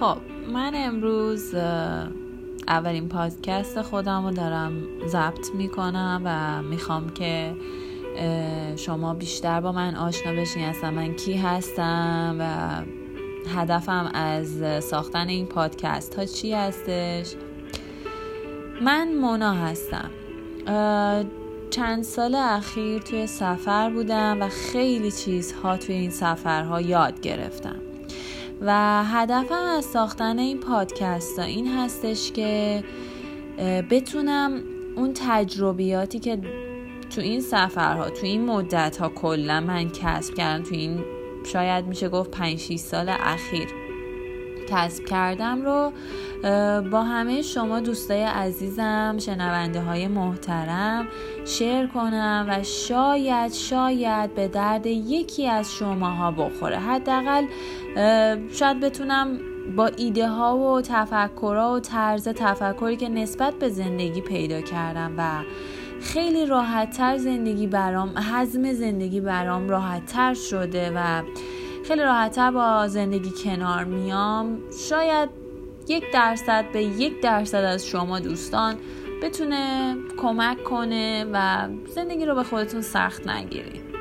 خب من امروز اولین پادکست خودم رو دارم ضبط می‌کنم و می‌خوام که شما بیشتر با من آشنا بشین. اصلا من کی هستم و هدفم از ساختن این پادکست ها چی هستش؟ من مونا هستم. چند سال اخیر توی سفر بودم و خیلی چیزها توی این سفرها یاد گرفتم. و هدفم از ساختن این پادکست ها این هستش که بتونم اون تجربیاتی که تو این سفرها تو این مدت ها کلا من کسب کردم تو این شاید میشه گفت 5 6 سال اخیر کسب کردم رو با همه شما دوستای عزیزم شنونده های محترم شیر کنم و شاید شاید به درد یکی از شماها بخوره. حداقل شاید بتونم با ایده ها و تفکرها و طرز تفکری که نسبت به زندگی پیدا کردم و خیلی راحتتر زندگی برام حزم زندگی برام راحتتر شده و خیلی راحتتر با زندگی کنار میام. شاید یک درصد به یک درصد از شما دوستان بتونه کمک کنه و زندگی رو به خودتون سخت نگیرید.